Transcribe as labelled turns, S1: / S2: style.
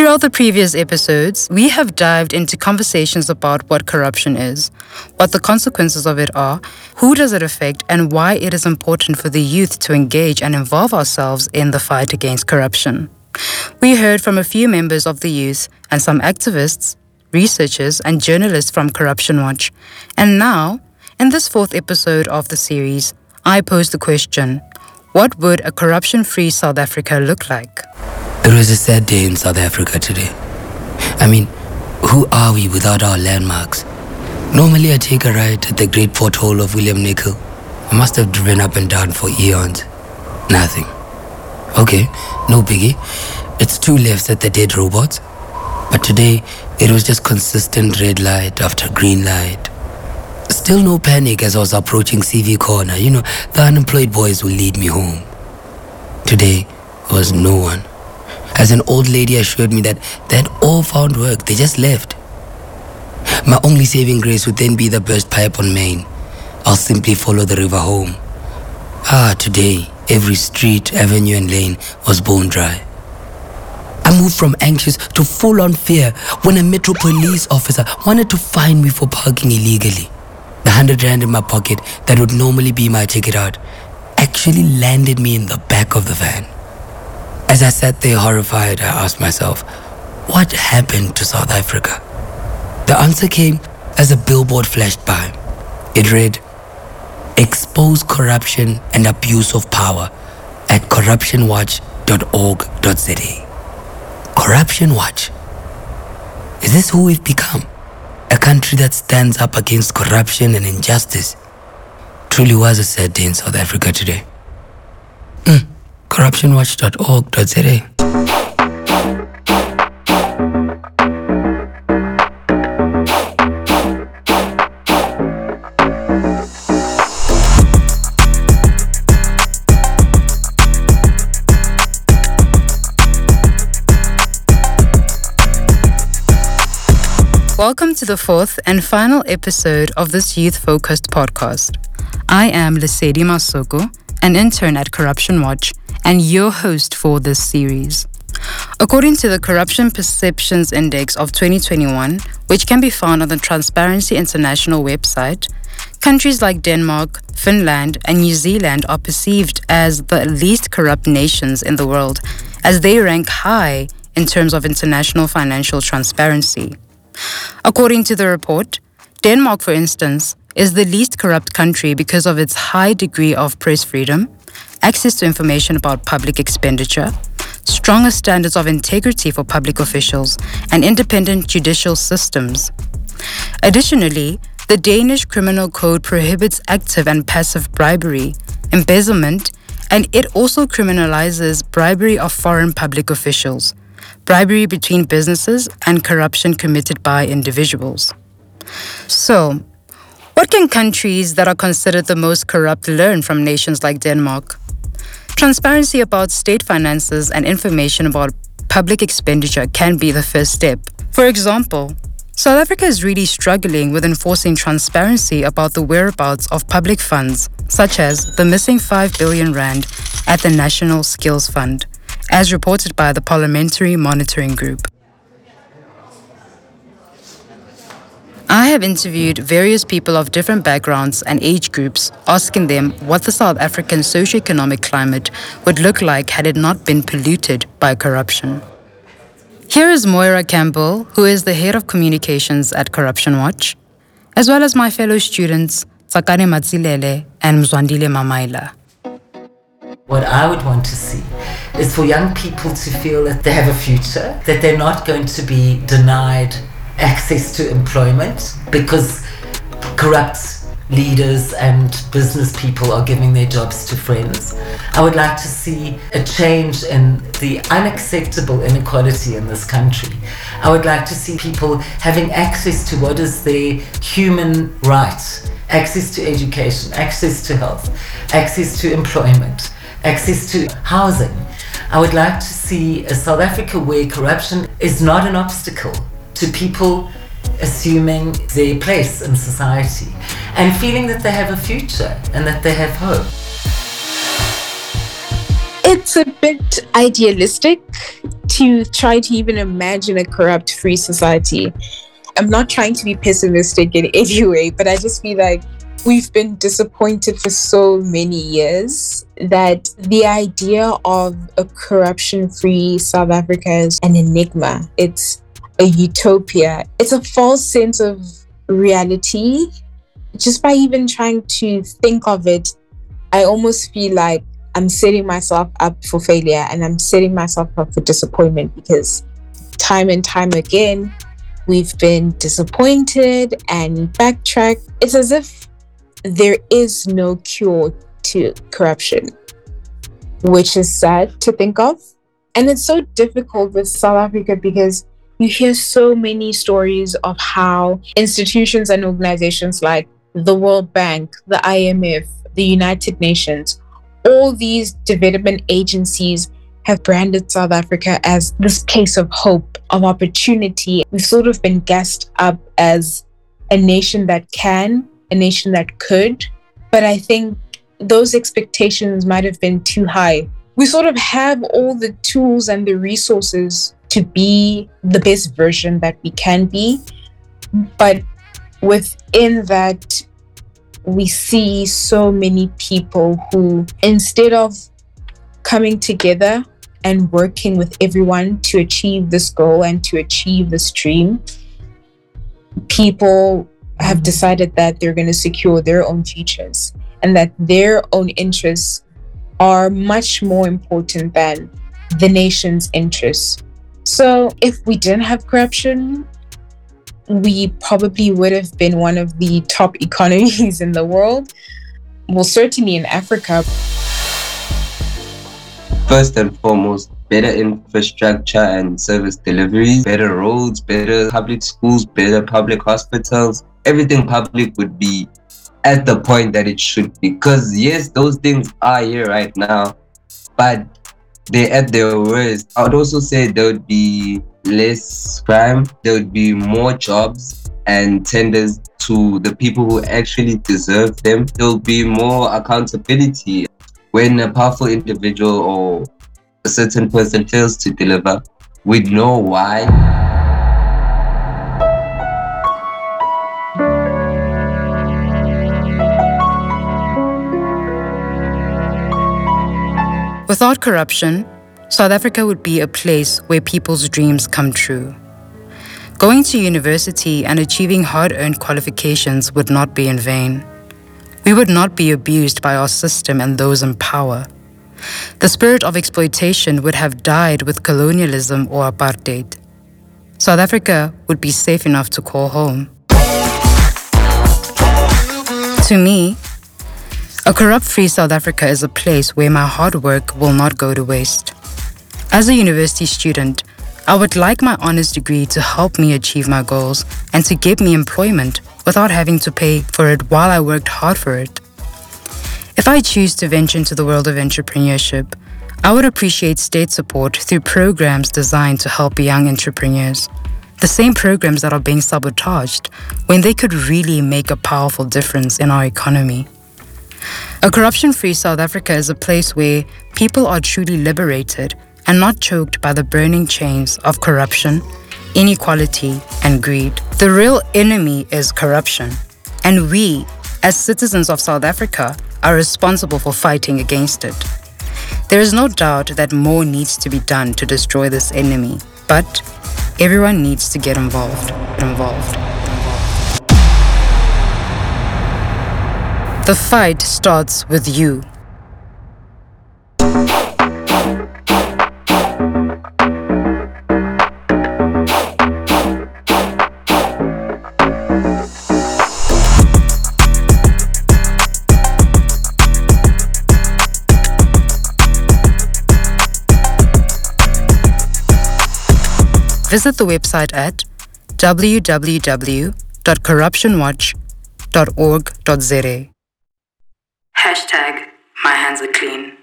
S1: Throughout the previous episodes, we have dived into conversations about what corruption is, what the consequences of it are, who does it affect, and why it is important for the youth to engage and involve ourselves in the fight against corruption. We heard from a few members of the youth and some activists, researchers, and journalists from Corruption Watch. And now, in this fourth episode of the series, I pose the question What would a corruption free South Africa look like?
S2: It was a sad day in South Africa today. I mean, who are we without our landmarks? Normally, I take a ride at the great porthole of William Nicol. I must have driven up and down for eons. Nothing. Okay, no biggie. It's two lefts at the dead robots. But today, it was just consistent red light after green light. Still no panic as I was approaching CV Corner. You know, the unemployed boys will lead me home. Today was no one. As an old lady assured me that they had all found work, they just left. My only saving grace would then be the burst pipe on Main. I'll simply follow the river home. Ah, today, every street, avenue, and lane was bone dry. I moved from anxious to full on fear when a Metro police officer wanted to fine me for parking illegally. The hundred rand in my pocket that would normally be my ticket out actually landed me in the back of the van. As I sat there horrified, I asked myself, what happened to South Africa? The answer came as a billboard flashed by. It read, Expose corruption and abuse of power at corruptionwatch.org.za. Corruption Watch. Is this who we've become? A country that stands up against corruption and injustice. Truly was a sad day in South Africa today. Mm corruptionwatch.org.za.
S1: Welcome to the fourth and final episode of this youth focused podcast. I am Lesedi Masoko, an intern at Corruption Watch and your host for this series. According to the Corruption Perceptions Index of 2021, which can be found on the Transparency International website, countries like Denmark, Finland, and New Zealand are perceived as the least corrupt nations in the world, as they rank high in terms of international financial transparency. According to the report, Denmark, for instance, is the least corrupt country because of its high degree of press freedom, access to information about public expenditure, stronger standards of integrity for public officials, and independent judicial systems. Additionally, the Danish Criminal Code prohibits active and passive bribery, embezzlement, and it also criminalizes bribery of foreign public officials, bribery between businesses, and corruption committed by individuals. So, what can countries that are considered the most corrupt learn from nations like Denmark? Transparency about state finances and information about public expenditure can be the first step. For example, South Africa is really struggling with enforcing transparency about the whereabouts of public funds, such as the missing 5 billion rand at the National Skills Fund, as reported by the Parliamentary Monitoring Group. I have interviewed various people of different backgrounds and age groups, asking them what the South African socio-economic climate would look like had it not been polluted by corruption. Here is Moira Campbell, who is the head of communications at Corruption Watch, as well as my fellow students, Tsakane Matsilele and Mzwandile Mamaila.
S3: What I would want to see is for young people to feel that they have a future, that they're not going to be denied access to employment because corrupt leaders and business people are giving their jobs to friends. I would like to see a change in the unacceptable inequality in this country. I would like to see people having access to what is their human right access to education, access to health, access to employment, access to housing. I would like to see a South Africa where corruption is not an obstacle to people assuming their place in society and feeling that they have a future and that they have hope.
S4: It's a bit idealistic to try to even imagine a corrupt free society. I'm not trying to be pessimistic in any way, but I just feel like we've been disappointed for so many years that the idea of a corruption free South Africa is an enigma. It's a utopia. It's a false sense of reality. Just by even trying to think of it, I almost feel like I'm setting myself up for failure and I'm setting myself up for disappointment because time and time again, we've been disappointed and backtracked. It's as if there is no cure to corruption, which is sad to think of. And it's so difficult with South Africa because you hear so many stories of how institutions and organizations like the World Bank, the IMF, the United Nations, all these development agencies have branded South Africa as this place of hope, of opportunity. We've sort of been gassed up as a nation that can, a nation that could. But I think those expectations might have been too high. We sort of have all the tools and the resources to be the best version that we can be. But within that, we see so many people who, instead of coming together and working with everyone to achieve this goal and to achieve this dream, people have decided that they're going to secure their own futures and that their own interests are much more important than the nation's interests. So, if we didn't have corruption, we probably would have been one of the top economies in the world. Well, certainly in Africa.
S5: First and foremost, better infrastructure and service delivery, better roads, better public schools, better public hospitals. Everything public would be at the point that it should be. Because, yes, those things are here right now, but they're at their worst. I would also say there would be less crime, there would be more jobs and tenders to the people who actually deserve them. There will be more accountability. When a powerful individual or a certain person fails to deliver, We'd know why.
S1: Without corruption, South Africa would be a place where people's dreams come true. Going to university and achieving hard earned qualifications would not be in vain. We would not be abused by our system and those in power. The spirit of exploitation would have died with colonialism or apartheid. South Africa would be safe enough to call home. To me, a corrupt free South Africa is a place where my hard work will not go to waste. As a university student, I would like my honors degree to help me achieve my goals and to give me employment without having to pay for it while I worked hard for it. If I choose to venture into the world of entrepreneurship, I would appreciate state support through programs designed to help young entrepreneurs. The same programs that are being sabotaged when they could really make a powerful difference in our economy. A corruption free South Africa is a place where people are truly liberated and not choked by the burning chains of corruption, inequality, and greed. The real enemy is corruption, and we, as citizens of South Africa, are responsible for fighting against it. There is no doubt that more needs to be done to destroy this enemy, but everyone needs to get involved. Involved. The fight starts with you. Visit the website at www.corruptionwatch.org.za. Hashtag My Hands Are Clean.